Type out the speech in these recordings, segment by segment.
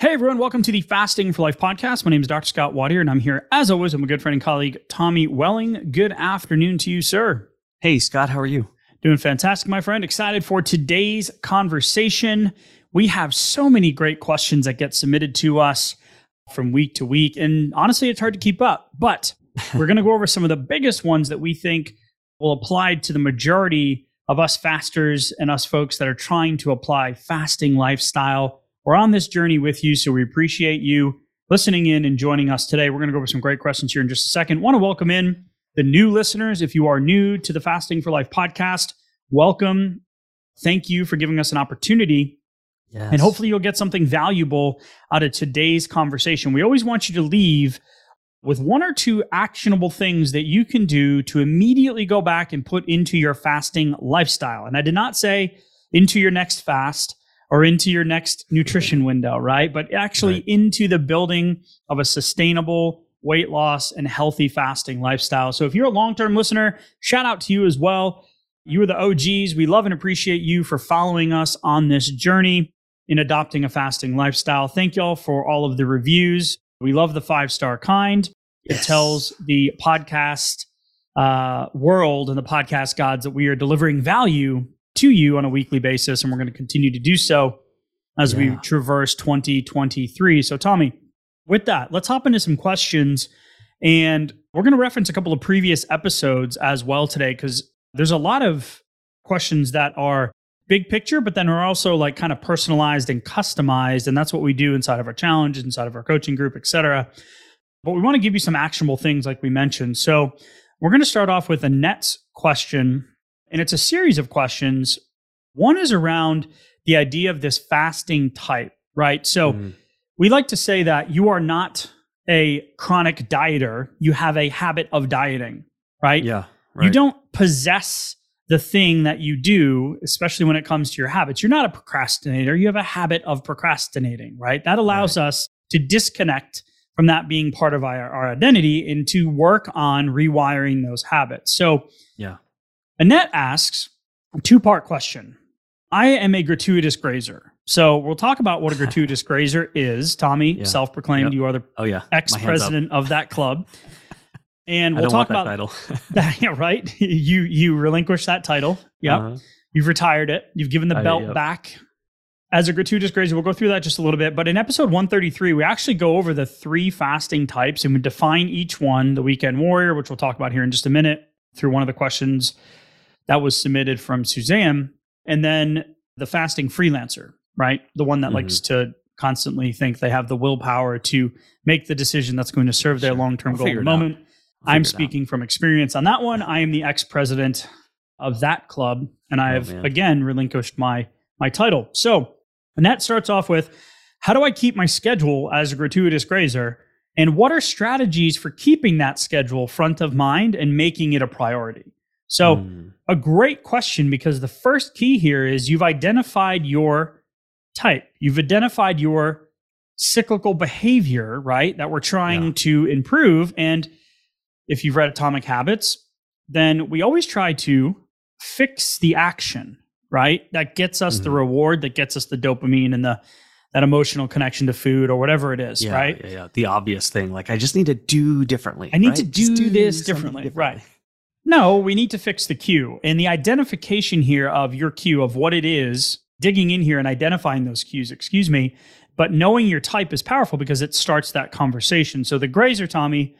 Hey everyone, welcome to the Fasting for Life podcast. My name is Dr. Scott Watier, and I'm here as always with my good friend and colleague Tommy Welling. Good afternoon to you, sir. Hey, Scott, how are you? Doing fantastic, my friend. Excited for today's conversation. We have so many great questions that get submitted to us from week to week, and honestly, it's hard to keep up. But we're going to go over some of the biggest ones that we think will apply to the majority of us fasters and us folks that are trying to apply fasting lifestyle we're on this journey with you, so we appreciate you listening in and joining us today. We're going to go over some great questions here in just a second. Want to welcome in the new listeners. If you are new to the Fasting for Life podcast, welcome. Thank you for giving us an opportunity. Yes. And hopefully, you'll get something valuable out of today's conversation. We always want you to leave with one or two actionable things that you can do to immediately go back and put into your fasting lifestyle. And I did not say into your next fast or into your next nutrition window, right? But actually right. into the building of a sustainable weight loss and healthy fasting lifestyle. So if you're a long term listener, shout out to you as well. You are the OGs. We love and appreciate you for following us on this journey in adopting a fasting lifestyle. Thank y'all for all of the reviews. We love the five star kind. Yes. It tells the podcast uh, world and the podcast gods that we are delivering value to you on a weekly basis, and we're going to continue to do so as yeah. we traverse 2023. So, Tommy, with that, let's hop into some questions. And we're going to reference a couple of previous episodes as well today, because there's a lot of questions that are big picture, but then are also like kind of personalized and customized. And that's what we do inside of our challenge, inside of our coaching group, et cetera. But we want to give you some actionable things like we mentioned. So we're going to start off with Annette's question and it's a series of questions. One is around the idea of this fasting type, right? So mm. we like to say that you are not a chronic dieter, you have a habit of dieting, right? Yeah. Right. You don't possess the thing that you do, especially when it comes to your habits. You're not a procrastinator. You have a habit of procrastinating, right? That allows right. us to disconnect from that being part of our, our identity and to work on rewiring those habits. So, yeah. Annette asks a two part question. I am a gratuitous grazer. So we'll talk about what a gratuitous grazer is. Tommy, yeah. self proclaimed, yep. you are the oh, yeah. ex president of that club. And we'll talk about title. that, yeah, right. You you relinquished that title. Yeah. Uh-huh. You've retired it. You've given the belt yep. back as a gratuitous grazer. We'll go through that just a little bit. But in episode 133, we actually go over the three fasting types and we define each one the weekend warrior, which we'll talk about here in just a minute through one of the questions that was submitted from Suzanne. And then the fasting freelancer, right? The one that mm-hmm. likes to constantly think they have the willpower to make the decision that's going to serve their sure. long term goal at the moment. I'm speaking from experience on that one. I am the ex president of that club, and I oh, have again relinquished my my title. So, Annette starts off with how do I keep my schedule as a gratuitous grazer? And what are strategies for keeping that schedule front of mind and making it a priority? So, mm. a great question because the first key here is you've identified your type, you've identified your cyclical behavior, right? That we're trying yeah. to improve. And if you've read Atomic Habits, then we always try to fix the action, right? That gets us mm-hmm. the reward, that gets us the dopamine and the that emotional connection to food or whatever it is, yeah, right? Yeah, yeah. The obvious thing, like I just need to do differently. I need right? to do, do this differently, differently, right? No, we need to fix the cue. And the identification here of your cue of what it is, digging in here and identifying those cues, excuse me, but knowing your type is powerful because it starts that conversation. So the grazer, Tommy,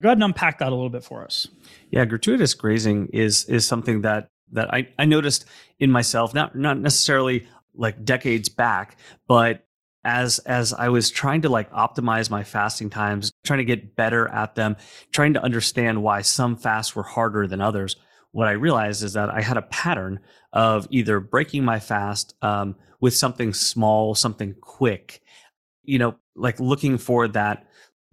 go ahead and unpack that a little bit for us. Yeah, gratuitous grazing is is something that that I, I noticed in myself, not not necessarily like decades back, but as as I was trying to like optimize my fasting times, trying to get better at them, trying to understand why some fasts were harder than others, what I realized is that I had a pattern of either breaking my fast um, with something small, something quick, you know, like looking for that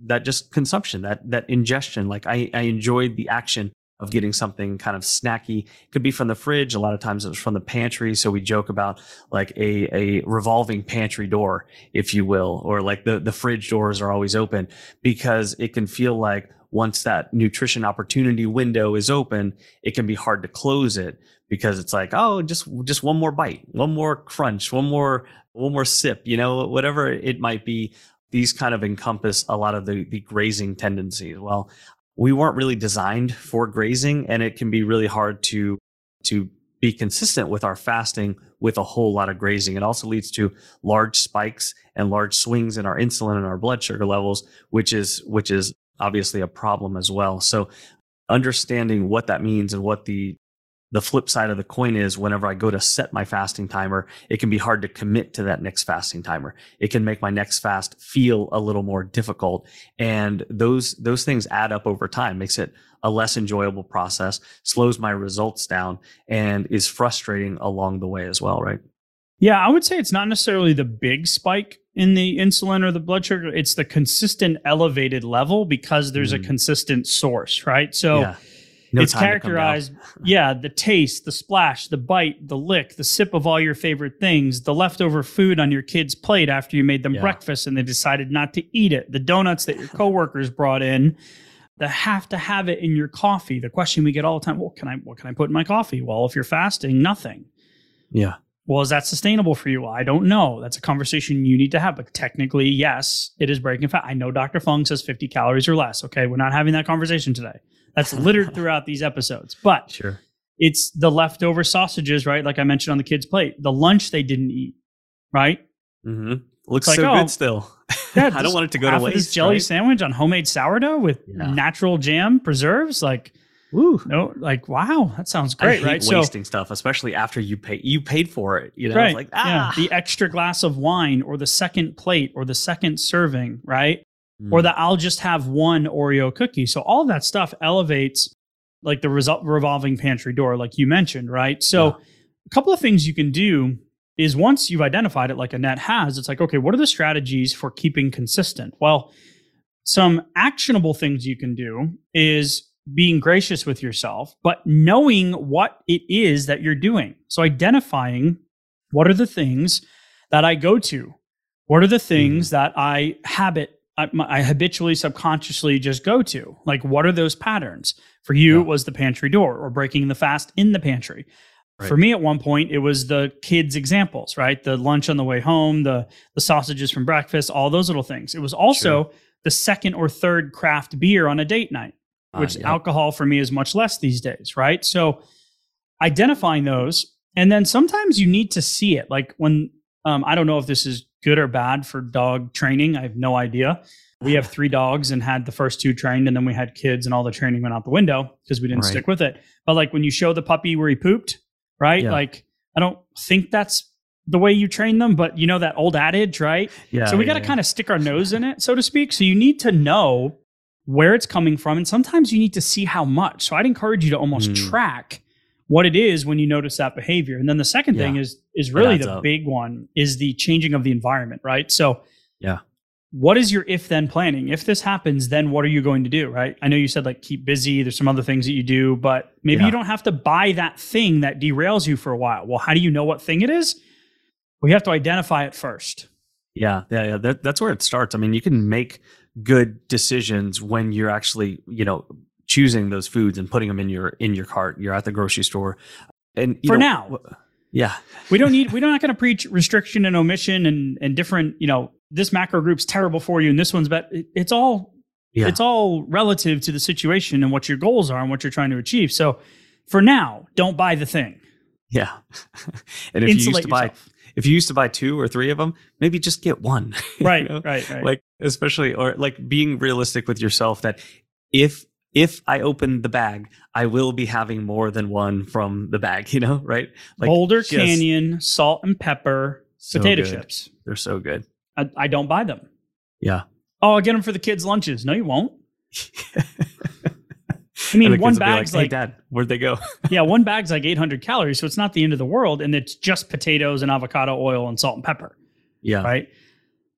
that just consumption, that that ingestion. Like I, I enjoyed the action of getting something kind of snacky. It could be from the fridge. A lot of times it was from the pantry. So we joke about like a, a revolving pantry door, if you will, or like the, the fridge doors are always open because it can feel like once that nutrition opportunity window is open, it can be hard to close it because it's like, oh, just just one more bite, one more crunch, one more one more sip, you know, whatever it might be. These kind of encompass a lot of the, the grazing tendencies. Well, we weren't really designed for grazing and it can be really hard to to be consistent with our fasting with a whole lot of grazing. It also leads to large spikes and large swings in our insulin and our blood sugar levels, which is which is obviously a problem as well. So understanding what that means and what the the flip side of the coin is whenever I go to set my fasting timer, it can be hard to commit to that next fasting timer. It can make my next fast feel a little more difficult. And those, those things add up over time, makes it a less enjoyable process, slows my results down and is frustrating along the way as well, right? Yeah, I would say it's not necessarily the big spike in the insulin or the blood sugar. It's the consistent elevated level because there's mm. a consistent source, right? So yeah no it's characterized, yeah, the taste, the splash, the bite, the lick, the sip of all your favorite things, the leftover food on your kid's plate after you made them yeah. breakfast and they decided not to eat it, the donuts that your coworkers brought in, the have to have it in your coffee. The question we get all the time, well, can I what can I put in my coffee? Well, if you're fasting, nothing. Yeah. Well, is that sustainable for you? Well, I don't know. That's a conversation you need to have. But technically, yes, it is breaking fat. I know Dr. Fung says 50 calories or less. Okay. We're not having that conversation today. That's littered throughout these episodes. But sure. it's the leftover sausages, right? Like I mentioned on the kids' plate, the lunch they didn't eat, right? Mm-hmm. Looks like, so oh, good still. Yeah, I don't want it to go to waste. This jelly right? sandwich on homemade sourdough with yeah. natural jam preserves, like Ooh. No, like wow, that sounds great, right? Wasting so, stuff, especially after you pay you paid for it. You know, right? like ah. yeah, the extra glass of wine or the second plate or the second serving, right? Mm. or that I'll just have one Oreo cookie. So all of that stuff elevates like the result revolving pantry door, like you mentioned, right? So yeah. a couple of things you can do is once you've identified it, like Annette has, it's like, okay, what are the strategies for keeping consistent? Well, some actionable things you can do is being gracious with yourself, but knowing what it is that you're doing. So identifying what are the things that I go to? What are the things mm. that I habit I, I, habitually subconsciously just go to like what are those patterns? For you yeah. it was the pantry door or breaking the fast in the pantry. Right. for me at one point it was the kids examples right? The lunch on the way home the the sausages from breakfast all those little things. It was also the second or third craft beer on a date night ah, which uh, alcohol for me is much less these days right? So identifying those and then sometimes you need to see it. Like when um, i don't know if this is good or bad for dog training. I have no idea. We have three dogs and had the first two trained, and then we had kids, and all the training went out the window because we didn't right. stick with it. But like when you show the puppy where he pooped, right? Yeah. Like I don't think that's the way you train them, but you know that old adage, right? Yeah. So we got to yeah. kind of stick our nose in it, so to speak. So you need to know where it's coming from, and sometimes you need to see how much. So I'd encourage you to almost mm. track what it is when you notice that behavior. And then the second yeah. thing is is really the up. big one is the changing of the environment, right? So yeah. What is your if then planning? If this happens, then what are you going to do, right? I know you said like keep busy, there's some other things that you do, but maybe yeah. you don't have to buy that thing that derails you for a while. Well, how do you know what thing it is? We have to identify it first. Yeah, yeah, yeah. That, that's where it starts. I mean, you can make good decisions when you're actually, you know, choosing those foods and putting them in your in your cart. You're at the grocery store, and for know, now, yeah, we don't need. We're not going to preach restriction and omission and and different. You know, this macro group's terrible for you, and this one's bad. It's all yeah. it's all relative to the situation and what your goals are and what you're trying to achieve. So, for now, don't buy the thing. Yeah, and if Insulate you used to buy. If you used to buy two or three of them, maybe just get one. Right, know? right, right. Like especially or like being realistic with yourself that if if I open the bag, I will be having more than one from the bag, you know, right? Like Boulder just, Canyon, salt and pepper, so potato good. chips. They're so good. I, I don't buy them. Yeah. Oh, I'll get them for the kids' lunches. No, you won't. I mean, one bag's like, like, hey, Dad, where'd they go? yeah, one bag's like 800 calories, so it's not the end of the world, and it's just potatoes and avocado oil and salt and pepper, yeah. right?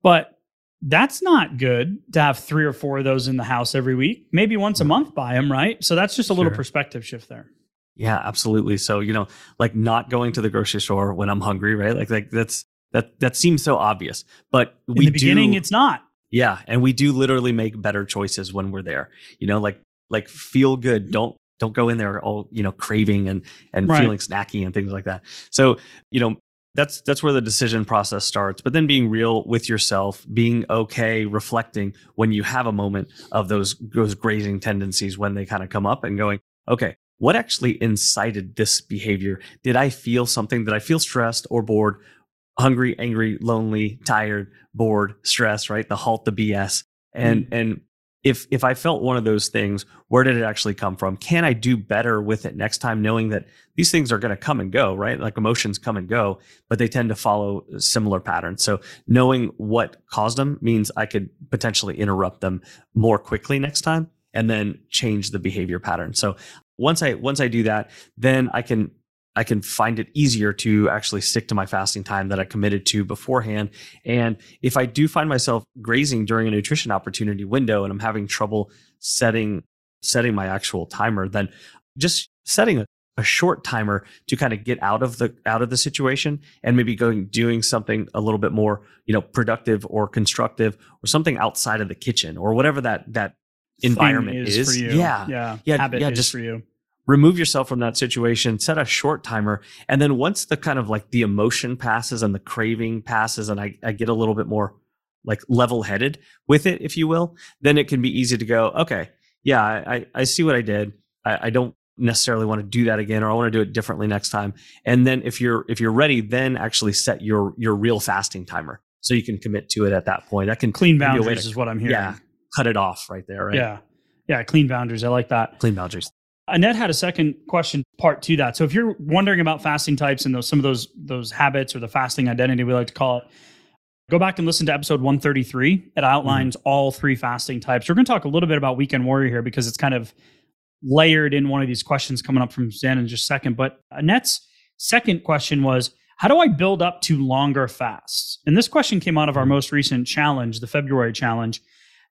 But that's not good to have three or four of those in the house every week. Maybe once a month, buy them, right? So that's just a little Sure. perspective shift there. Yeah, absolutely. So, you know, like not going to the grocery store when I'm hungry, right? Like, like that's that that seems so obvious. But In we the beginning, do it's not. Yeah, and we do literally make better choices when we're there. You know, like like feel good. Don't don't go in there all, you know, craving and and Right. feeling snacky and things like that. So, you know, that's that's where the decision process starts. But then being real with yourself, being okay, reflecting when you have a moment of those those grazing tendencies when they kind of come up and going, okay, what actually incited this behavior? Did I feel something? Did I feel stressed or bored? Hungry, angry, lonely, tired, bored, stressed, right? The halt, the BS. And mm-hmm. and if if I felt one of those things, where did it actually come from? Can I do better with it next time, knowing that these things are going to come and go, right? Like emotions come and go, but they tend to follow similar patterns. So knowing what caused them means I could potentially interrupt them more quickly next time and then change the behavior pattern. So once I once I do that, then I can I can find it easier to actually stick to my fasting time that I committed to beforehand. And if I do find myself grazing during a nutrition opportunity window and I'm having trouble setting setting my actual timer, then just setting a, a short timer to kind of get out of the out of the situation and maybe going doing something a little bit more, you know, productive or constructive or something outside of the kitchen or whatever that that environment is. for you. Yeah. yeah, Yeah, Habit yeah, is just- for you. Remove yourself from that situation set a short timer and then once the kind of like the emotion passes and the craving passes and i, I get a little bit more like level headed with it if you will then it can be easy to go okay yeah i, I- see what i did I, I don't necessarily want to do that again or i want to do it differently next time and then if you're if you're ready then actually set your your real fasting timer so you can commit to it at that point that can Clean give you a way boundaries to- is what I'm hearing. yeah cut it off right there right yeah, yeah. Clean boundaries. I like that. clean boundaries Annette had a second question part to that. So if you're wondering about fasting types and those some of those those habits or the fasting identity we like to call it, go back and listen to episode 133. It outlines mm-hmm. all three fasting types. We're going to talk a little bit about weekend warrior here because it's kind of layered in one of these questions coming up from Suzanne in just a second. But Annette's second question was how do I build up to longer fasts? And this question came out of our mm-hmm. most recent challenge, the February challenge.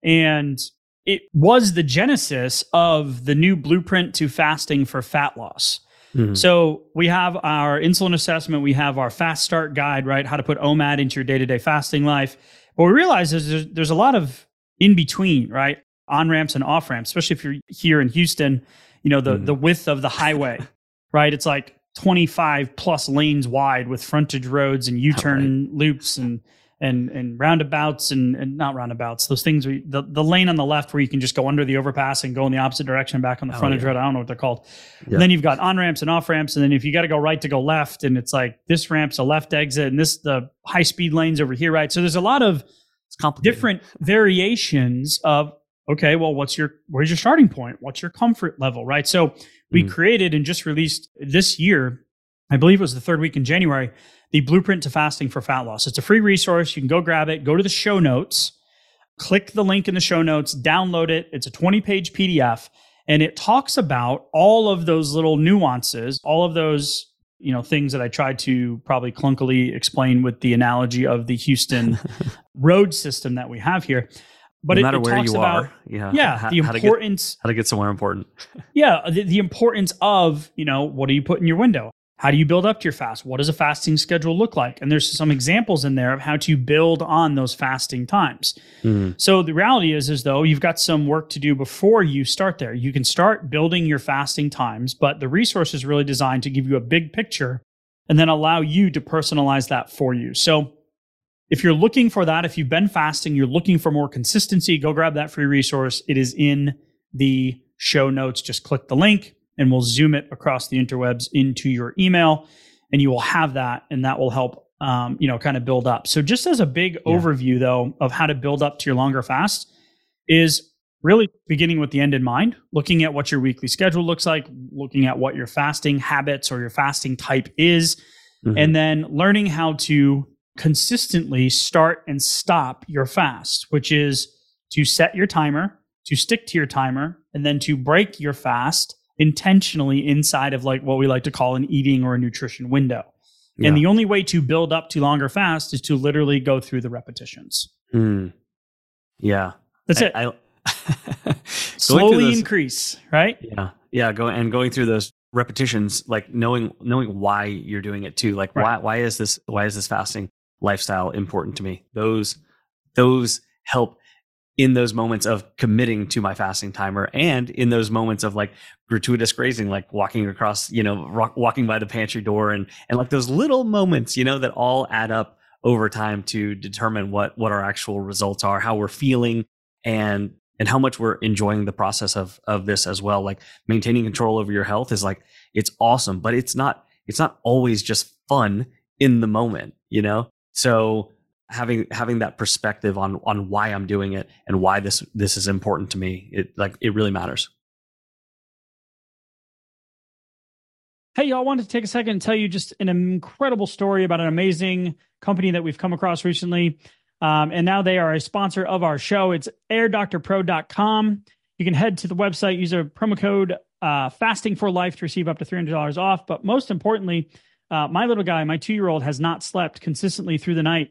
And it was the genesis of the new blueprint to fasting for fat loss. Mhm. So we have our insulin assessment, we have our fast start guide, right? How to put OMAD into your day to day fasting life. What we realize is there's, there's a lot of in between, right? On ramps and off ramps, especially if you're here in Houston, you know, the, Mhm. the width of the highway, right? It's like 25 plus lanes wide with frontage roads and U-turn loops and and and roundabouts and, and not roundabouts those things where you, the, the lane on the left where you can just go under the overpass and go in the opposite direction back on the Oh, frontage yeah. road i don't know what they're called Yeah. then you've got on ramps and off ramps and then if you got to go right to go left and it's like this ramp's a left exit and this the high speed lanes over here right so there's a lot of it's complicated different variations of okay well what's your where's your starting point what's your comfort level right so we Mhm. created and just released this year i believe it was the third week in january the blueprint to fasting for fat loss. It's a free resource. You can go grab it. Go to the show notes. Click the link in the show notes. Download it. It's a 20 page pdf and it talks about all of those little nuances all of those you know things that i tried to probably clunkily explain with the analogy of the houston road system that we have here. But no it, matter it where talks you about are, yeah, yeah how, the how to get importance how to get somewhere important. yeah the, the importance of you know what do you put in your window how do you build up to your fast what does a fasting schedule look like and there's some examples in there of how to build on those fasting times Mhm. so the reality is is though you've got some work to do before you start there you can start building your fasting times but the resource is really designed to give you a big picture and then allow you to personalize that for you so if you're looking for that, if you've been fasting, you're looking for more consistency, go grab that free resource. It is in the show notes. Just click the link and we'll zoom it across the interwebs into your email and you will have that and that will help um, you know kind of build up. So just as a big Yeah. overview though of how to build up to your longer fast is really beginning with the end in mind, looking at what your weekly schedule looks like, looking at what your fasting habits or your fasting type is, Mhm. and then learning how to consistently start and stop your fast, which is to set your timer, to stick to your timer, and then to break your fast intentionally inside of like what we like to call an eating or a nutrition window. Yeah. And the only way to build up to longer fast is to literally go through the repetitions. Mm. Yeah. That's I, it. I, Slowly those, increase, right? Yeah. Yeah. Go and going through those repetitions, like knowing knowing why you're doing it too. Like right. why why is this why is this fasting lifestyle important to me? Those those help in those moments of committing to my fasting timer and in those moments of like gratuitous grazing like walking across you know rock, walking by the pantry door and and like those little moments you know that all add up over time to determine what what our actual results are how we're feeling and and how much we're enjoying the process of of this as well. Like maintaining control over your health is like it's awesome but it's not it's not always just fun in the moment you know? So having having that perspective on on why I'm doing it and why this this is important to me it like it really matters Hey, y'all, wanted to take a second and tell you just an incredible story about an amazing company that we've come across recently. Um, and now they are a sponsor of our show. It's airdoctorpro.com. You can head to the website, use a promo code uh, fasting for life to receive up to $300 off. But most importantly, uh, my little guy, my two year old, has not slept consistently through the night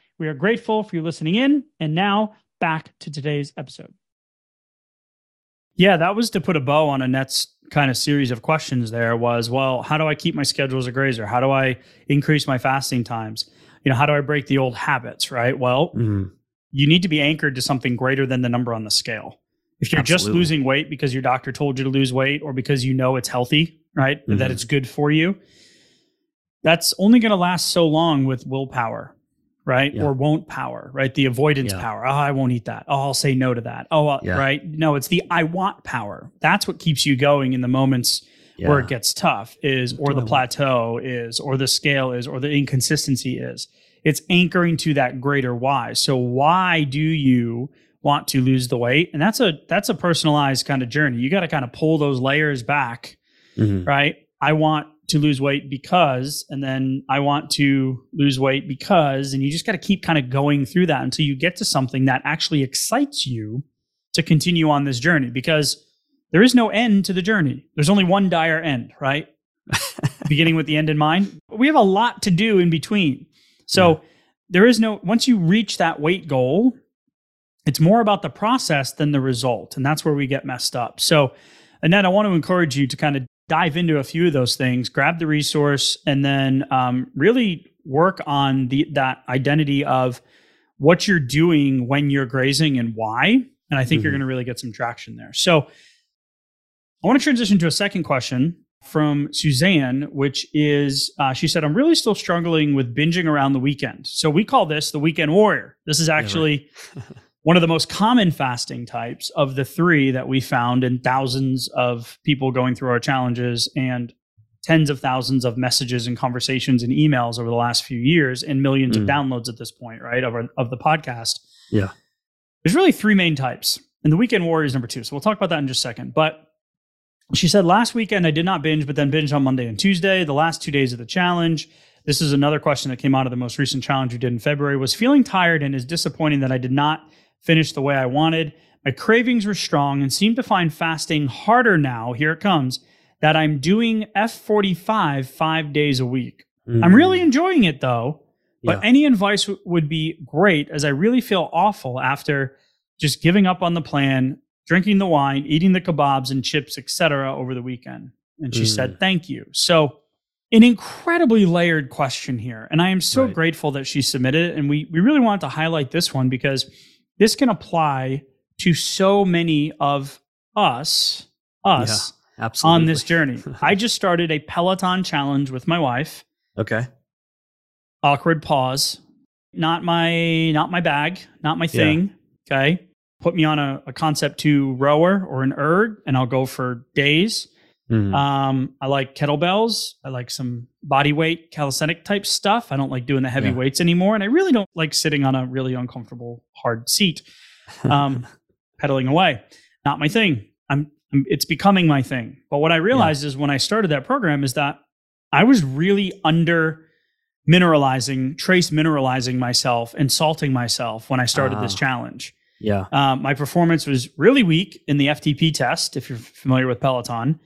We are grateful for you listening in. And now back to today's episode. Yeah, that was to put a bow on Annette's kind of series of questions there was, well, how do I keep my schedule as a grazer? How do I increase my fasting times? You know, how do I break the old habits, right? Well, mm-hmm. you need to be anchored to something greater than the number on the scale. If you're Absolutely. just losing weight because your doctor told you to lose weight or because you know it's healthy, right? Mm-hmm. That it's good for you, that's only going to last so long with willpower right? Yeah. Or won't power, right? The avoidance yeah. power. Oh, I won't eat that. Oh, I'll say no to that. Oh, uh, yeah. right. No, it's the I want power. That's what keeps you going in the moments where it gets tough is, or the plateau is, or the scale is, or the inconsistency is. It's anchoring to that greater why. So why do you want to lose the weight? And that's a, that's a personalized kind of journey. You got to kind of pull those layers back, mm-hmm. right? I want to lose weight because, and then I want to lose weight because, and you just got to keep kind of going through that until you get to something that actually excites you to continue on this journey. Because there is no end to the journey. There's only one dire end, right? Beginning with the end in mind. We have a lot to do in between. So yeah. there is no, once you reach that weight goal, it's more about the process than the result. And that's where we get messed up. So, Annette, I want to encourage you to kind of dive into a few of those things, grab the resource, and then um, really work on the that identity of what you're doing when you're grazing and why. And I think mm-hmm. you're going to really get some traction there. So I want to transition to a second question from Suzanne, which is uh, she said, I'm really still struggling with binging around the weekend. So we call this the weekend warrior. This is actually yeah, right. one of the most common fasting types of the three that we found in thousands of people going through our challenges and tens of thousands of messages and conversations and emails over the last few years and millions mm. of downloads at this point, right? Of, our, of the podcast. Yeah. There's really three main types. And the weekend warrior is number two. So we'll talk about that in just a second. But she said, last weekend I did not binge, but then binged on Monday and Tuesday, the last two days of the challenge. This is another question that came out of the most recent challenge we did in February. Was feeling tired and is disappointing that I did not finish the way I wanted. My cravings were strong and seemed to find fasting harder now. Here it comes that I'm doing F45 five days a week. Mm. I'm really enjoying it though. But yeah. any advice w- would be great as I really feel awful after just giving up on the plan, drinking the wine, eating the kebabs and chips, etc. over the weekend. And she mm. said, "Thank you." So, an incredibly layered question here, and I am so right. grateful that she submitted it. And we we really want to highlight this one because this can apply to so many of us, us yeah, absolutely. on this journey. I just started a Peloton challenge with my wife. Okay. Awkward pause. Not my not my bag, not my thing. Yeah. Okay put me on a, a concept two rower or an erg and I'll go for days. Mm-hmm. Um, I like kettlebells. I like some body weight calisthenic type stuff. I don't like doing the heavy yeah. weights anymore. And I really don't like sitting on a really uncomfortable, hard seat, um, pedaling away. Not my thing. I'm, I'm, it's becoming my thing. But what I realized yeah. is when I started that program is that I was really under mineralizing, trace mineralizing myself and salting myself when I started this ah. challenge. Yeah. Um, my performance was really weak in the FTP test, if you're familiar with Peloton.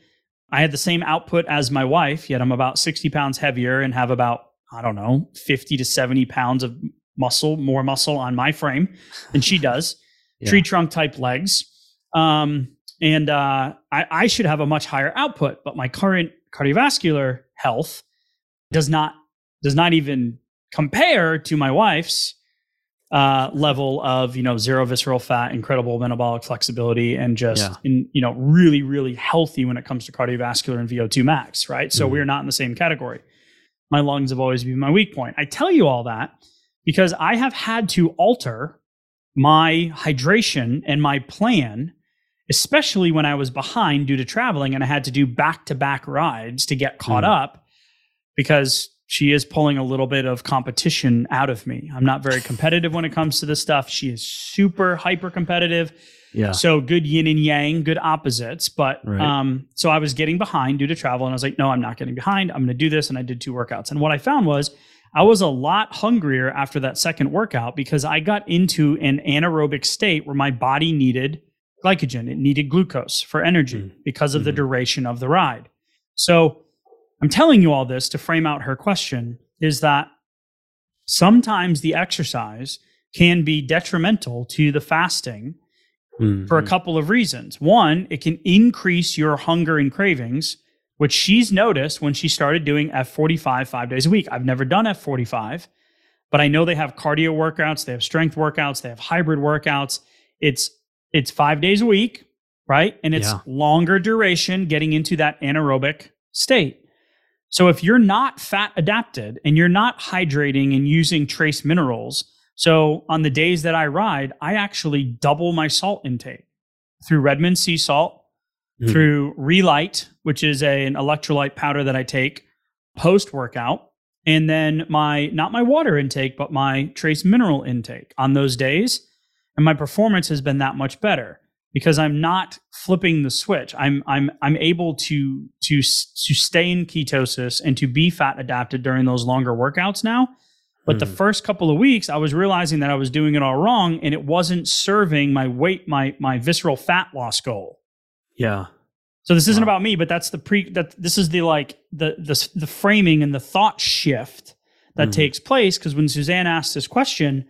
I had the same output as my wife, yet I'm about 60 pounds heavier and have about, I don't know, 50 to 70 pounds of muscle, more muscle on my frame than she does. yeah. Tree trunk type legs. Um, and uh, I, I should have a much higher output, but my current cardiovascular health does not does not even compare to my wife's uh, level of you know zero visceral fat, incredible metabolic flexibility, and just yeah. in you know really really healthy when it comes to cardiovascular and VO2 max. Right, so mm-hmm. we're not in the same category. My lungs have always been my weak point. I tell you all that because I have had to alter my hydration and my plan, especially when I was behind due to traveling and I had to do back to back rides to get caught mm. up because she is pulling a little bit of competition out of me. I'm not very competitive when it comes to this stuff. She is super hyper competitive. Yeah. So good yin and yang, good opposites. But right. um, so I was getting behind due to travel, and I was like, no, I'm not getting behind. I'm going to do this, and I did two workouts. And what I found was I was a lot hungrier after that second workout because I got into an anaerobic state where my body needed glycogen, it needed glucose for energy mm. because of mm-hmm. the duration of the ride. So I'm telling you all this to frame out her question is that sometimes the exercise can be detrimental to the fasting mm-hmm. for a couple of reasons. One, it can increase your hunger and cravings, which she's noticed when she started doing F45 five days a week. I've never done F45, but I know they have cardio workouts, they have strength workouts, they have hybrid workouts. It's it's five days a week, right? And it's yeah. longer duration getting into that anaerobic state. So if you're not fat adapted and you're not hydrating and using trace minerals, so on the days that I ride, I actually double my salt intake through Redmond sea salt, mm. through Re-Lyte, which is a, an electrolyte powder that I take post workout, and then my not my water intake, but my trace mineral intake on those days. And my performance has been that much better because I'm not flipping the switch. I'm I'm I'm able to to to stay in ketosis and to be fat adapted during those longer workouts now. But mm. the hmm. first couple of weeks, I was realizing that I was doing it all wrong, and it wasn't serving my weight, my my visceral fat loss goal. Yeah. So this isn't Wow. about me, but that's the pre that this is the like the the the framing and the thought shift that Mhm. takes place because when Suzanne asked this question,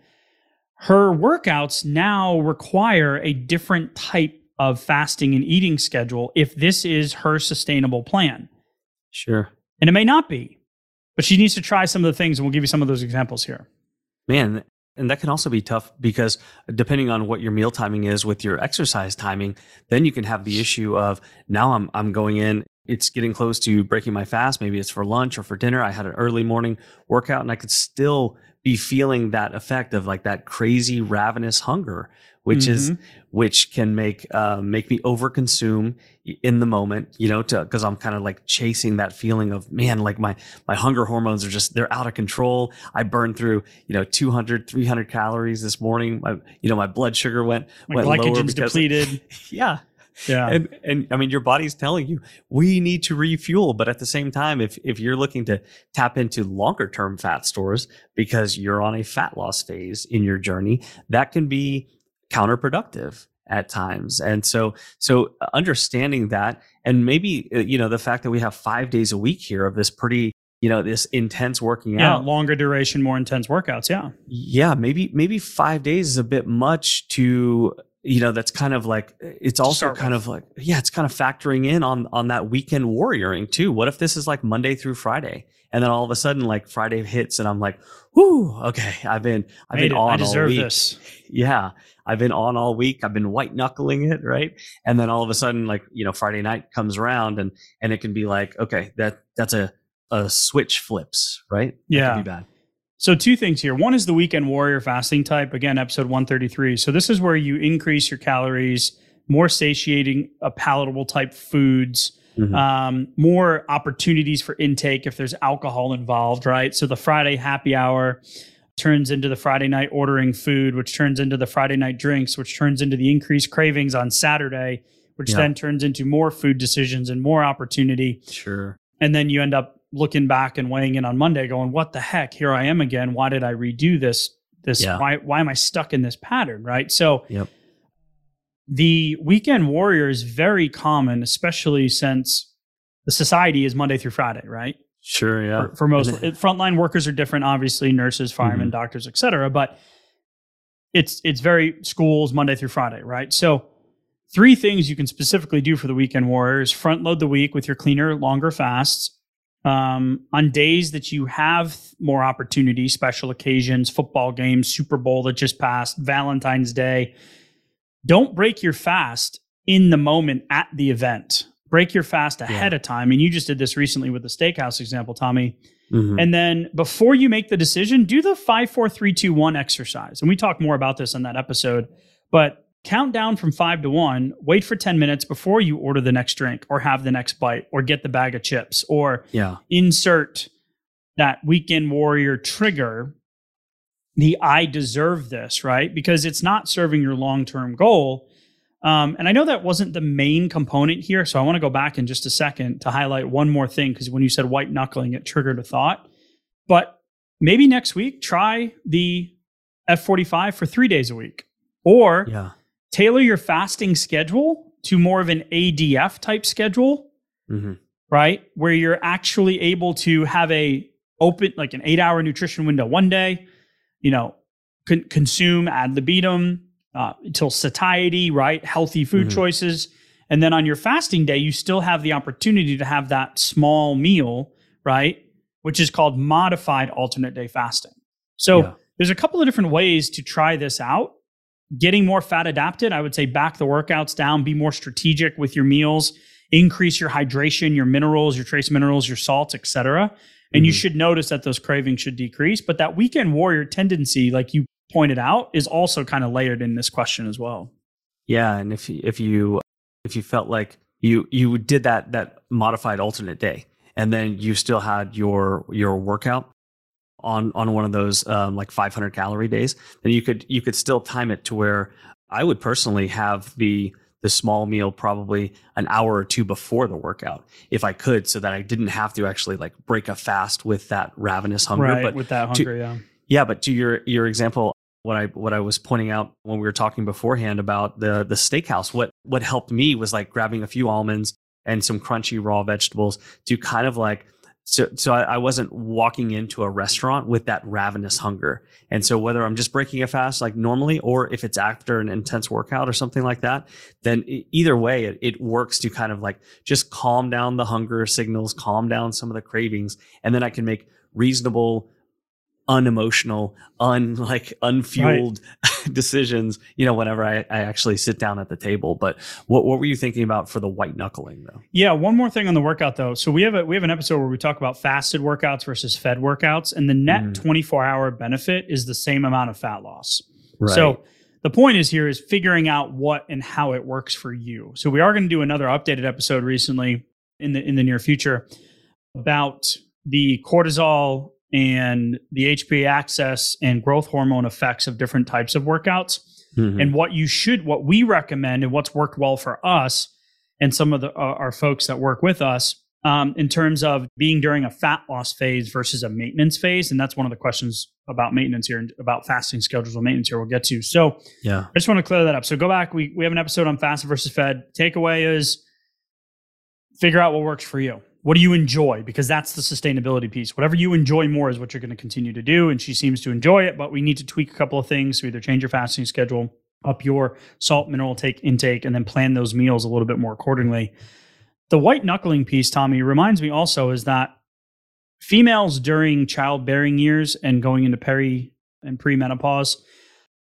her workouts now require a different type of fasting and eating schedule if this is her sustainable plan. Sure. And it may not be, but she needs to try some of the things, and we'll give you some of those examples here. Man, and that can also be tough because depending on what your meal timing is with your exercise timing, then you can have the issue of now I'm I'm going in, it's getting close to breaking my fast, maybe it's for lunch or for dinner. I had an early morning workout and I could still be feeling that effect of like that crazy ravenous hunger, which is Mhm. which can make uh, make me overconsume in the moment, you know, to because I'm kind of like chasing that feeling of man, like my my hunger hormones are just they're out of control. I burned through, you know, 200, 300 calories this morning. My you know, my blood sugar went My went lower glycogen's because depleted. yeah. Yeah. And and I mean your body's telling you we need to refuel, but at the same time if if you're looking to tap into longer term fat stores because you're on a fat loss phase in your journey, that can be counterproductive at times. And so so understanding that and maybe uh, you know the fact that we have 5 days a week here of this pretty you know this intense working yeah. out Longer duration, more intense workouts. Yeah. yeah maybe maybe five days is a bit much to you know that's kind of like uh, it's also kind with. of like yeah it's kind of factoring in on on that weekend warrioring too what if this is like monday through friday and then all of a sudden like friday hits and i'm like whoo okay i've been i've Made been it. on I all deserve week this. yeah i've been on all week i've been white knuckling it right and then all of a sudden like you know friday night comes around and and it can be like okay that that's a a switch flips right Yeah. be bad So, two things here. One is the weekend warrior fasting type. Again, episode 133. So, this is where you increase your calories, more satiating, uh, palatable type foods, Mhm. um, more opportunities for intake if there's alcohol involved, right? So, the Friday happy hour turns into the Friday night ordering food, which turns into the Friday night drinks, which turns into the increased cravings on Saturday, which Yeah. then turns into more food decisions and more opportunity sure and then you end up looking back and weighing in on Monday, going, "What the heck? Here I am again. Why did I redo this? This Yeah. why why am I stuck in this pattern?" Right. So, Yep. the weekend warrior is very common, especially since the society is Monday through Friday, right? Sure, yeah. For, for most it- frontline workers are different, obviously, nurses, firemen, mm-hmm. doctors, et cetera. But it's it's very schools Monday through Friday, right? So three things you can specifically do for the weekend warrior is front load the week with your cleaner, longer fasts. Um, on days that you have more opportunity, special occasions, football games, Super Bowl that just passed, Valentine's Day, don't break your fast in the moment at the event. Break your fast ahead of time. And you just did this recently with the steakhouse example, Tommy. Mhm. And then before you make the decision, do the five, four, three, two, one exercise. And we talk more about this in that episode. But count down from five to one, wait for 10 minutes before you order the next drink or have the next bite or get the bag of chips or yeah. insert that weekend warrior trigger the I deserve this, right? Because it's not serving your long term goal. Um, and I know that wasn't the main component here. So I want to go back in just a second to highlight one more thing because when you said white knuckling, it triggered a thought. But maybe next week, try the F45 for three days a week or Yeah. Tailor your fasting schedule to more of an ADF type schedule hmm right? Where you're actually able to have a open like an eight hour nutrition window one day you know con- consume ad libitum uh, until satiety right? Healthy food Mhm. choices. And then on your fasting day you still have the opportunity to have that small meal right? Which is called modified alternate day fasting. So Yeah. there's a couple of different ways to try this out getting more fat adapted i would say back the workouts down be more strategic with your meals increase your hydration your minerals your trace minerals your salts etc and you Mhm. should notice that those cravings should decrease but that weekend warrior tendency like you pointed out is also kind of layered in this question as well Yeah, and if you- if you if you felt like you you did that that modified alternate day, and then you still had your your workout on on one of those um, like 500 calorie days, then you could you could still time it to where I would personally have the the small meal probably an hour or two before the workout if I could, so that I didn't have to actually like break a fast with that ravenous hunger. right But with that to- hunger yeah yeah, but to your your example, what I what I was pointing out when we were talking beforehand about the the steakhouse, what what helped me was like grabbing a few almonds and some crunchy raw vegetables to kind of like so so I, I, wasn't walking into a restaurant with that ravenous hunger. And so whether i'm just breaking a fast like normally or if it's after an intense workout or something like that then either way it, it works to kind of like just calm down the hunger signals calm down some of the cravings and then i can make reasonable unemotional, unlike unfueled right. decisions, you know, whenever I, I actually sit down at the table. But what, what were you thinking about for the white knuckling though? Yeah, one more thing on the workout though. So we have a we have an episode where we talk about fasted workouts versus fed workouts, and the net mm. 24 hour benefit is the same amount of fat loss. Right. So the point is here is figuring out what and how it works for you. So we are going to do another updated episode recently in the in the near future about the cortisol and the HPA axis and growth hormone effects of different types of workouts. Mm-hmm. And what you should, what we recommend, and what's worked well for us and some of the, uh, our folks that work with us um, in terms of being during a fat loss phase versus a maintenance phase. And that's one of the questions about maintenance here and about fasting schedules with maintenance here we'll get to. So yeah, I just want to clear that up. So go back. We, we have an episode on fasted versus fed. Takeaway is figure out what works for you. What do you enjoy? Because that's the sustainability piece. Whatever you enjoy more is what you're going to continue to do. And she seems to enjoy it, but we need to tweak a couple of things. So either change your fasting schedule, up your salt mineral take intake, and then plan those meals a little bit more accordingly. The white knuckling piece, Tommy, reminds me also is that females during childbearing years and going into peri and premenopause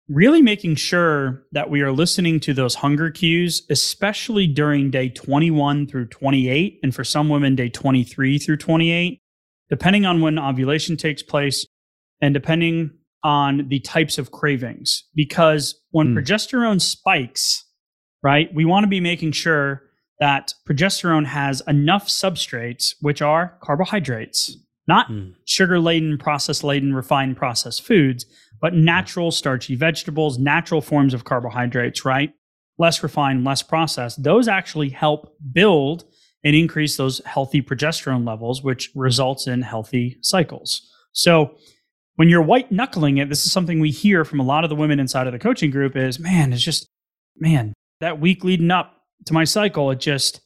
really making sure that we are listening to those hunger cues, especially during day 21 through 28, and for some women, day 23 through 28, depending on when ovulation takes place and depending on the types of cravings. Because when mm. progesterone spikes, right, we want to be making sure that progesterone has enough substrates, which are carbohydrates, not mm. sugar laden, process laden, refined processed foods but natural starchy vegetables, natural forms of carbohydrates, right? Less refined, less processed. Those actually help build and increase those healthy progesterone levels, which results in healthy cycles. So when you're white knuckling it, this is something we hear from a lot of the women inside of the coaching group is, man, it's just, man, that week leading up to my cycle, it just,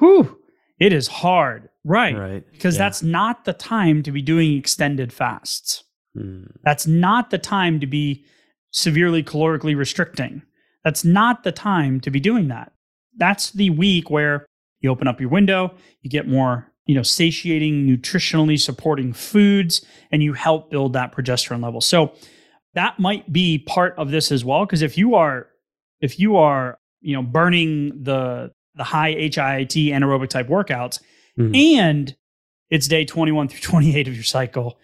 whew, it is hard. Right. Right. Because yeah. that's not the time to be doing extended fasts. Mm. That's not the time to be severely calorically restricting. That's not the time to be doing that. That's the week where you open up your window, you get more, you know, satiating, nutritionally supporting foods, and you help build that progesterone level. So that might be part of this as well. Because if you are, if you are, you know, burning the the high HIIT anaerobic type workouts, mm. and it's day 21 through 28 of your cycle,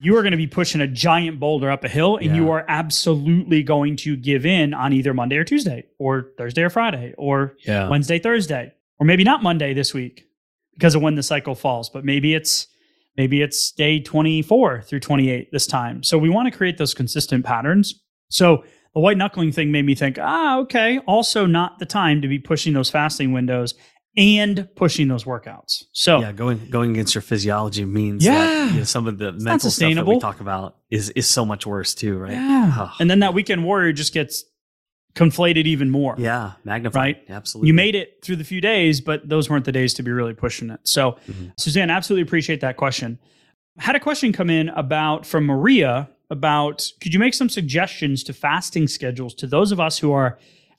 you are going to be pushing a giant boulder up a hill and yeah. you are absolutely going to give in on either Monday or Tuesday or Thursday or Friday or yeah. Wednesday, Thursday, or maybe not Monday this week because of when the cycle falls, but maybe it's maybe it's day 24 through 28 this time. So we want to create those consistent patterns. So the white knuckling thing made me think, ah, okay, also not the time to be pushing those fasting windows and pushing those workouts. So yeah, going going against your physiology means yeah, that, you know, some of the mental stuff that we talk about is is so much worse too, right? Yeah, oh. and then that weekend warrior just gets conflated even more. Yeah, magnified. Right, absolutely. You made it through the few days, but those weren't the days to be really pushing it. So, mm-hmm. Suzanne, absolutely appreciate that question. Had a question come in about from Maria about could you make some suggestions to fasting schedules to those of us who are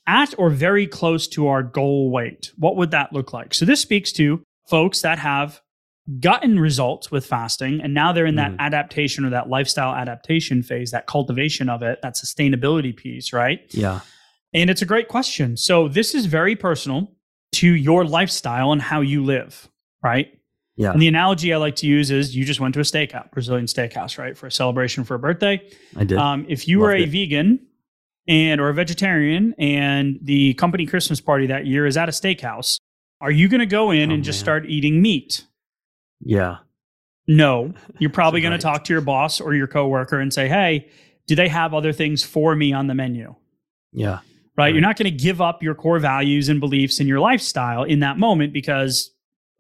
at or very close to our goal weight. What would that look like? So this speaks to folks that have gotten results with fasting and now they're in that mm. adaptation or that lifestyle adaptation phase, that cultivation of it, that sustainability piece, right? Yeah. And it's a great question. So this is very personal to your lifestyle and how you live, right? Yeah. And the analogy I like to use is you just went to a steakhouse, Brazilian steakhouse, right, for a celebration for a birthday. I did. Um, if you Loved were a it. vegan and or a vegetarian and the company Christmas party that year is at a steakhouse, are you going to go in oh, and just start eating meat? Yeah. No, you're probably going to talk to your boss or your coworker and say, "Hey, do they have other things for me on the menu?" Yeah. Right? right. You're not going to give up your core values and beliefs and your lifestyle in that moment because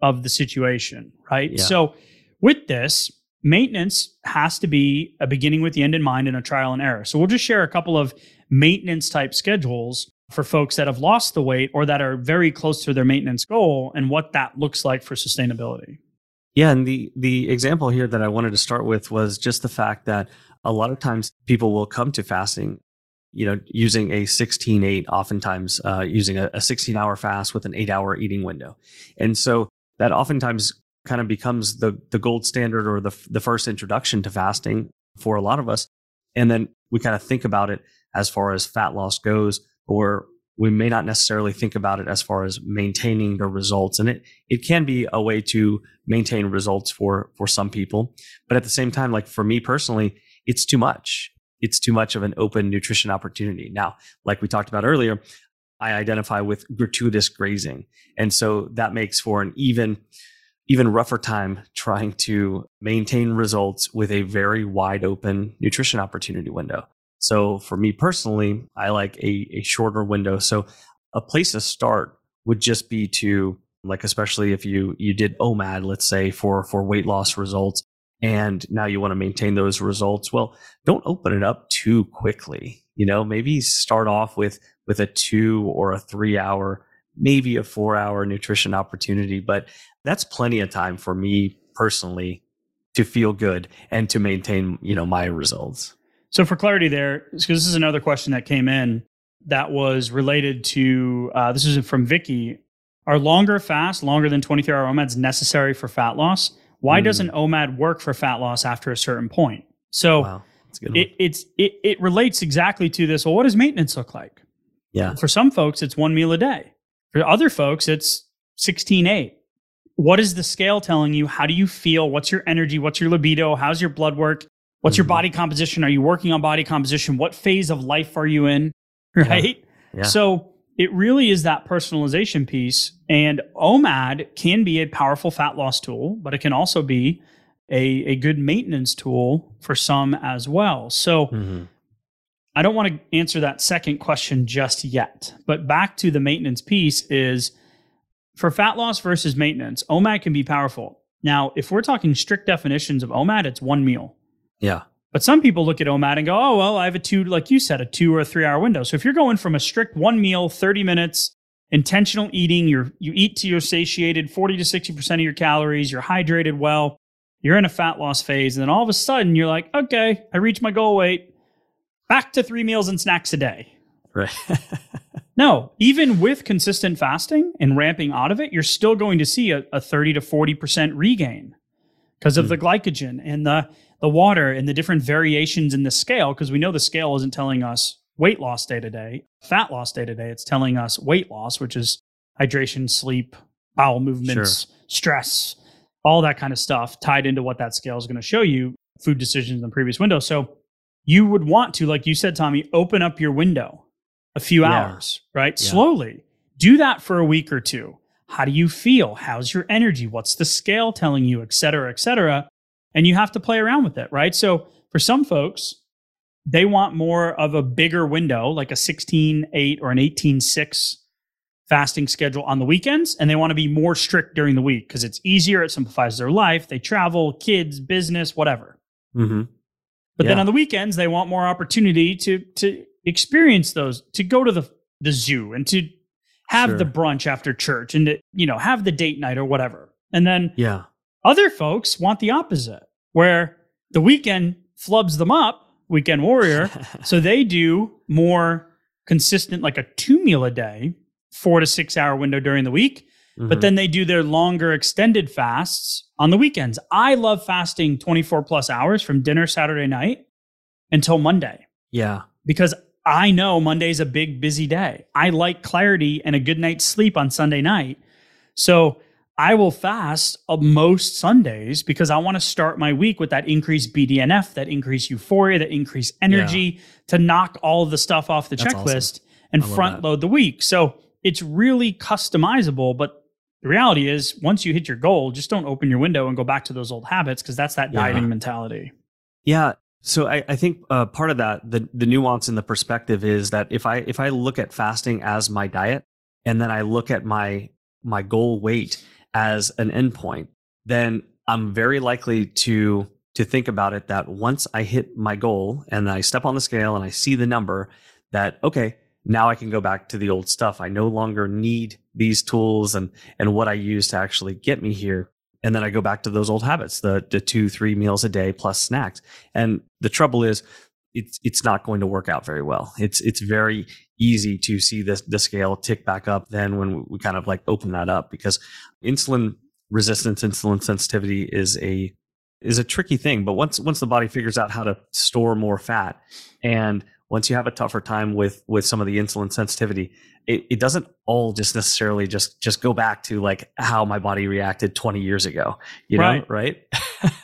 of the situation, right? Yeah. So, with this, maintenance has to be a beginning with the end in mind and a trial and error. So, we'll just share a couple of maintenance type schedules for folks that have lost the weight or that are very close to their maintenance goal and what that looks like for sustainability. Yeah, and the the example here that I wanted to start with was just the fact that a lot of times people will come to fasting, you know, using a 16-8, oftentimes uh, using a, a 16 hour fast with an eight hour eating window. And so that oftentimes kind of becomes the the gold standard or the the first introduction to fasting for a lot of us. And then we kind of think about it as far as fat loss goes, or we may not necessarily think about it as far as maintaining the results. And it it can be a way to maintain results for for some people, but at the same time, like for me personally, it's too much. It's too much of an open nutrition opportunity. Now, like we talked about earlier, I identify with gratuitous grazing, and so that makes for an even even rougher time trying to maintain results with a very wide open nutrition opportunity window. So for me personally, I like a, a shorter window. So a place to start would just be to like especially if you you did OMAD, let's say for for weight loss results, and now you want to maintain those results. Well, don't open it up too quickly. You know, maybe start off with with a two or a three hour, maybe a four hour nutrition opportunity, but that's plenty of time for me personally to feel good and to maintain, you know, my results. So for clarity there, because this is another question that came in that was related to uh, this is from Vicky. Are longer fasts, longer than 23 hour OMADs necessary for fat loss? Why mm. doesn't OMAD work for fat loss after a certain point? So wow, it, it's it, it relates exactly to this. Well, what does maintenance look like? Yeah. For some folks, it's one meal a day. For other folks, it's 16 8 what is the scale telling you? How do you feel? What's your energy? What's your libido? How's your blood work? What's mm-hmm. your body composition? Are you working on body composition? What phase of life are you in? Right? Yeah. Yeah. So it really is that personalization piece. And OMAD can be a powerful fat loss tool, but it can also be a, a good maintenance tool for some as well. So mm-hmm. I don't want to answer that second question just yet. But back to the maintenance piece is for fat loss versus maintenance, OMAD can be powerful. Now, if we're talking strict definitions of OMAD, it's one meal. Yeah. But some people look at OMAD and go, oh, well, I have a two, like you said, a two or a three hour window. So if you're going from a strict one meal, 30 minutes, intentional eating, you're, you eat to you're satiated 40 to 60% of your calories, you're hydrated well, you're in a fat loss phase. And then all of a sudden you're like, okay, I reached my goal weight, back to three meals and snacks a day. Right. No, even with consistent fasting and ramping out of it, you're still going to see a, a 30 to 40% regain because of mm. the glycogen and the, the water and the different variations in the scale. Because we know the scale isn't telling us weight loss day to day, fat loss day to day. It's telling us weight loss, which is hydration, sleep, bowel movements, sure. stress, all that kind of stuff tied into what that scale is going to show you, food decisions in the previous window. So you would want to, like you said, Tommy, open up your window a few yeah. hours, right? Yeah. Slowly. Do that for a week or two. How do you feel? How's your energy? What's the scale telling you, et cetera, et cetera? And you have to play around with it, right? So for some folks, they want more of a bigger window, like a 16 8 or an 18 6 fasting schedule on the weekends. And they want to be more strict during the week because it's easier. It simplifies their life. They travel, kids, business, whatever. Mm-hmm. But yeah. then on the weekends, they want more opportunity to, to experience those to go to the the zoo and to have sure. the brunch after church and to you know have the date night or whatever. And then yeah. other folks want the opposite where the weekend flubs them up weekend warrior so they do more consistent like a two meal a day four to six hour window during the week mm-hmm. but then they do their longer extended fasts on the weekends. I love fasting 24 plus hours from dinner saturday night until monday. Yeah. Because I know Monday's a big, busy day. I like clarity and a good night's sleep on Sunday night. So I will fast uh, most Sundays because I want to start my week with that increased BDNF, that increased euphoria, that increased energy yeah. to knock all of the stuff off the That's checklist awesome. and front load the week. So it's really customizable. But the reality is, once you hit your goal, just don't open your window and go back to those old habits because that's that yeah. dieting mentality. Yeah, so I, I think uh, part of that, the the nuance in the perspective is that if I if I look at fasting as my diet, and then I look at my my goal weight as an endpoint, then I'm very likely to to think about it that once I hit my goal and I step on the scale and I see the number, that okay, now I can go back to the old stuff. I no longer need these tools and and what I use to actually get me here. And then I go back to those old habits, the the two, three meals a day plus snacks. And the trouble is it's it's not going to work out very well. It's it's very easy to see this the scale tick back up then when we kind of like open that up because insulin resistance, insulin sensitivity is a is a tricky thing. But once once the body figures out how to store more fat and once you have a tougher time with with some of the insulin sensitivity it, it doesn't all just necessarily just just go back to like how my body reacted 20 years ago you know Right. right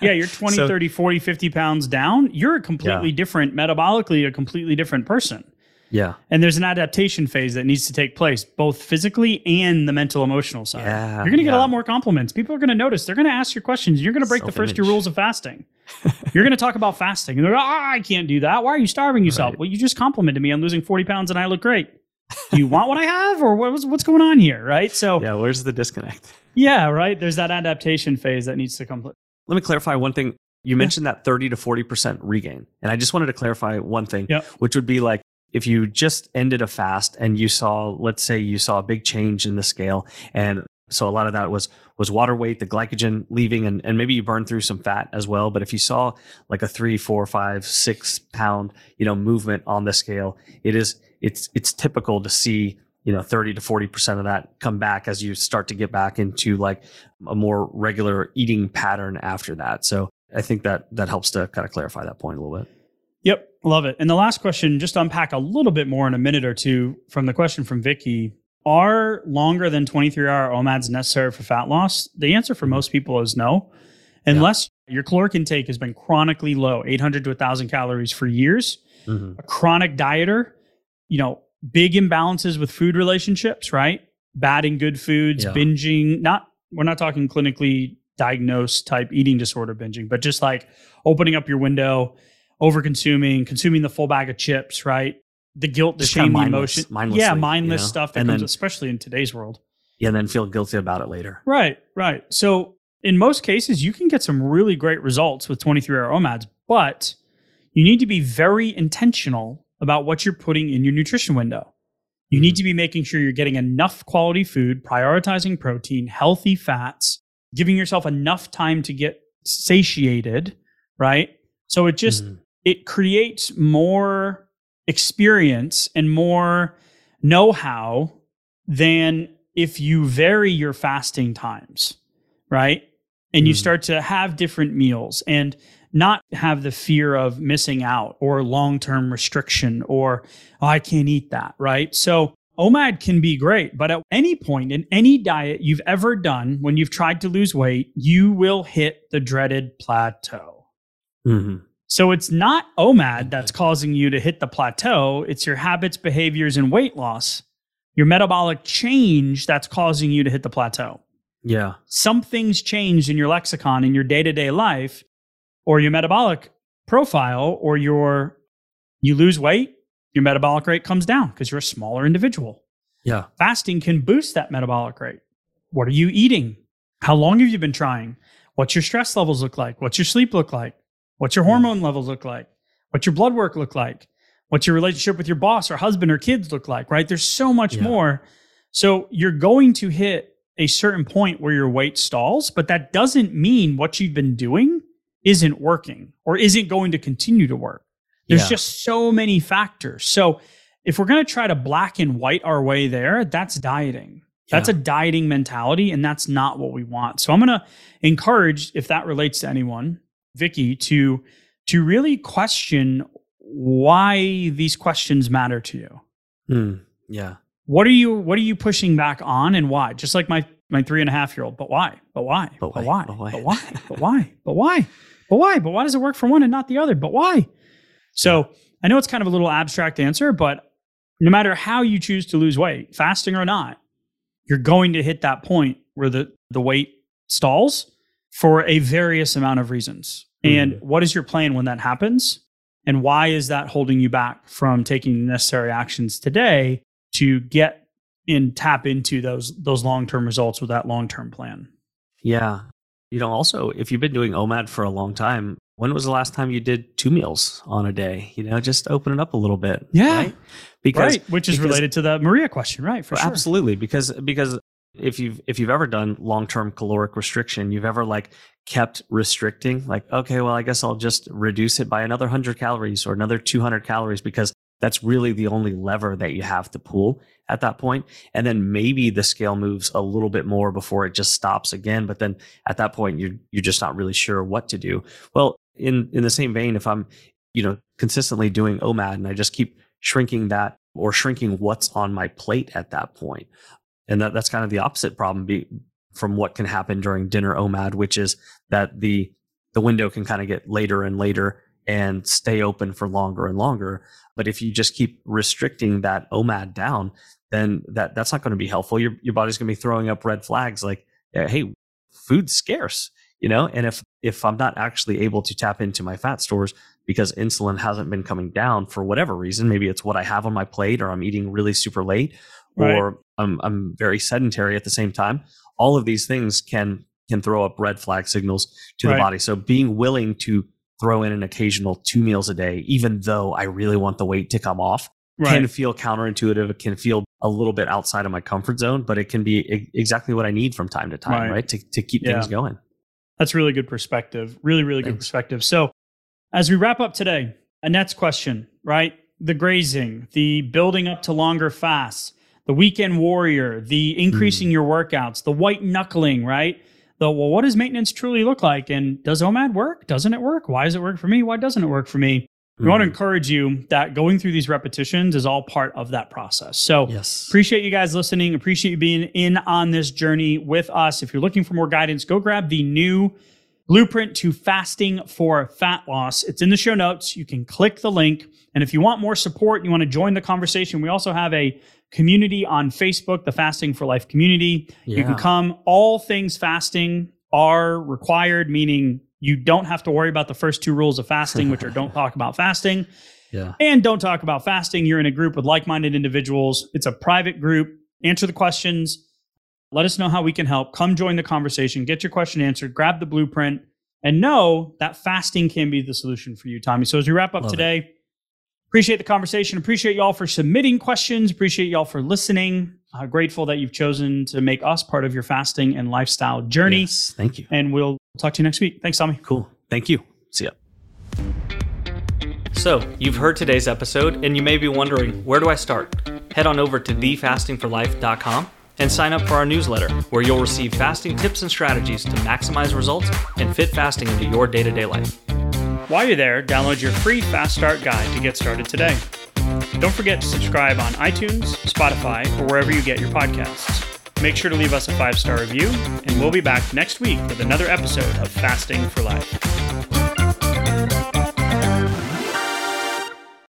yeah, you're 20, So- 30, 40, 50 pounds down. You're a completely different, metabolically, a completely different person. yeah And there's an adaptation phase that needs to take place, both physically and the mental emotional side. Yeah, You're going to get a lot more compliments. People are going to notice. They're going to ask you questions. You're going to break the first two rules of fasting. You're going to talk about fasting. And they're like, ah, I can't do that. Why are you starving yourself? Right. Well, you just complimented me on losing 40 pounds and I look great. Do you want what I have or what's, what's going on here? Right. So, yeah. yeah where's the disconnect Yeah, right. There's that adaptation phase that needs to come. let me clarify one thing you mentioned that 30 to 40% regain and i just wanted to clarify one thing which would be like if you just ended a fast and you saw let's say you saw a big change in the scale and so a lot of that was was water weight the glycogen leaving and, and maybe you burn through some fat as well but if you saw like a three four five six pound you know movement on the scale it is it's it's typical to see you know 30 to 40 percent of that come back as you start to get back into like a more regular eating pattern after that so i think that that helps to kind of clarify that point a little bit Yep, love it. And the last question, just unpack a little bit more in a minute or two from the question from Vicky. Are longer than 23 hour OMADs necessary for fat loss? The answer for most people is no. Unless your caloric intake has been chronically low, 800 to 1,000 calories for years, Mhm. a chronic dieter, you know, big imbalances with food relationships, right? Bad and good foods, Yeah. binging, not, we're not talking clinically diagnosed type eating disorder binging, but just like opening up your window, over consuming, consuming the full bag of chips, right? The guilt, the Just shame, the emotion. yeah, you mindless know? stuff that And comes, then- especially in today's world. yeah and then feel guilty about it later Right, right. So in most cases, you can get some really great results with 23 hour OMADs, but you need to be very intentional about what you're putting in your nutrition window. You need to be making sure you're getting enough quality food, prioritizing protein, healthy fats, giving yourself enough time to get satiated, right? So it just Mhm. it creates more experience and more know-how than if you vary your fasting times, right? And you Mhm. start to have different meals and not have the fear of missing out or long-term restriction or oh, I can't eat that, right? So OMAD can be great, but at any point in any diet you've ever done when you've tried to lose weight, you will hit the dreaded plateau. Mhm. So it's not OMAD that's causing you to hit the plateau. It's your habits, behaviors, and weight loss, your metabolic change that's causing you to hit the plateau. yeah Something's changed in your lexicon, in your day to day life, or your metabolic profile, or your, you lose weight, your metabolic rate comes down because you're a smaller individual. yeah Fasting can boost that metabolic rate. What are you eating? How long have you been trying? What's your stress levels look like? What's your sleep look like? What's your Hmm. hormone levels look like? What's your blood work look like? What's your relationship with your boss or husband or kids look like? Right? There's so much Yeah. more. So you're going to hit a certain point where your weight stalls, but that doesn't mean what you've been doing isn't working or isn't going to continue to work. There's Yeah. just so many factors. So if we're going to try to black and white our way there, that's dieting. That's Yeah. a dieting mentality, and that's not what we want. So I'm going to encourage, if that relates to anyone, Vicky, to to really question why these questions matter to you. Mm. yeah What are you What are you pushing back on, and why? Just like my my three and a half year old. But why? But why? But why? But why? But why? But why? But why? But why? But why does it work for one and not the other? But why? So I know it's kind of a little abstract answer, but no matter how you choose to lose weight, fasting or not, you're going to hit that point where the, the weight stalls for a various amount of reasons. And Mhm. what is your plan when that happens? And why is that holding you back from taking the necessary actions today to get and tap into those those long-term results with that long-term plan? Yeah. You know, also, if you've been doing OMAD for a long time, when was the last time you did two meals on a day? You know, just open it up a little bit. Yeah. Right? Because right, which is because- related to the Maria question, right? For sure. absolutely because because if you've if you've ever done long-term caloric restriction, you've ever like kept restricting like okay, well I guess I'll just reduce it by another 100 calories or another 200 calories because that's really the only lever that you have to pull at that point. And then maybe the scale moves a little bit more before it just stops again but then at that point you're you're just not really sure what to do. Well in in the same vein if i'm you know consistently doing omad and i just keep shrinking that or shrinking what's on my plate at that point and that, that's kind of the opposite problem be, from what can happen during dinner omad which is that the the window can kind of get later and later and stay open for longer and longer. But if you just keep restricting that omad down then that that's not going to be helpful. Your your body's going to be throwing up red flags like hey food's scarce you know? And if if i'm not actually able to tap into my fat stores because insulin hasn't been coming down for whatever reason maybe it's what i have on my plate or i'm eating really super late Right. or I'm I'm very sedentary at the same time. All of these things can can throw up red flag signals to Right. the body. So being willing to throw in an occasional two meals a day, even though I really want the weight to come off, can feel counterintuitive. It can feel a little bit outside of my comfort zone, but it can be exactly what I need from time to time, Right. right? To to keep Yeah. things going. That's really good perspective. Really, really good perspective. So, as we wrap up today, Annette's question, right? The grazing, the building up to longer fasts, the weekend warrior, the increasing your workouts, the white knuckling, right? The well, what does maintenance truly look like? And does OMAD work? Doesn't it work? Why does it work for me? Why doesn't it work for me? We want to Mhm. encourage you that going through these repetitions is all part of that process. So, yes. Appreciate you guys listening. Appreciate you being in on this journey with us. If you're looking for more guidance, go grab the new Blueprint to Fasting for Fat Loss. It's in the show notes. You can click the link. And if you want more support, you want to join the conversation, we also have a community on Facebook, the Fasting for Life community. You can come. All things fasting are required, meaning you don't have to worry about the first two rules of fasting, which are don't talk about fasting Yeah. and don't talk about fasting. You're in a group with like minded individuals. It's a private group. Answer the questions. Let us know how we can help. Come join the conversation. Get your question answered. Grab the blueprint and know that fasting can be the solution for you, Tommy. So as we wrap up Love it. today, appreciate the conversation. Appreciate y'all for submitting questions. Appreciate y'all for listening. Uh, grateful that you've chosen to make us part of your fasting and lifestyle journey. Yes. Thank you. And we'll talk to you next week. Thanks, Tommy. Cool. Thank you. See ya. So, you've heard today's episode, and you may be wondering where do I start? Head on over to thefastingforlife.com and sign up for our newsletter, where you'll receive fasting tips and strategies to maximize results and fit fasting into your day to day life. While you're there, download your free Fast Start guide to get started today. Don't forget to subscribe on iTunes, Spotify, or wherever you get your podcasts. Make sure to leave us a five star review, and we'll be back next week with another episode of Fasting for Life.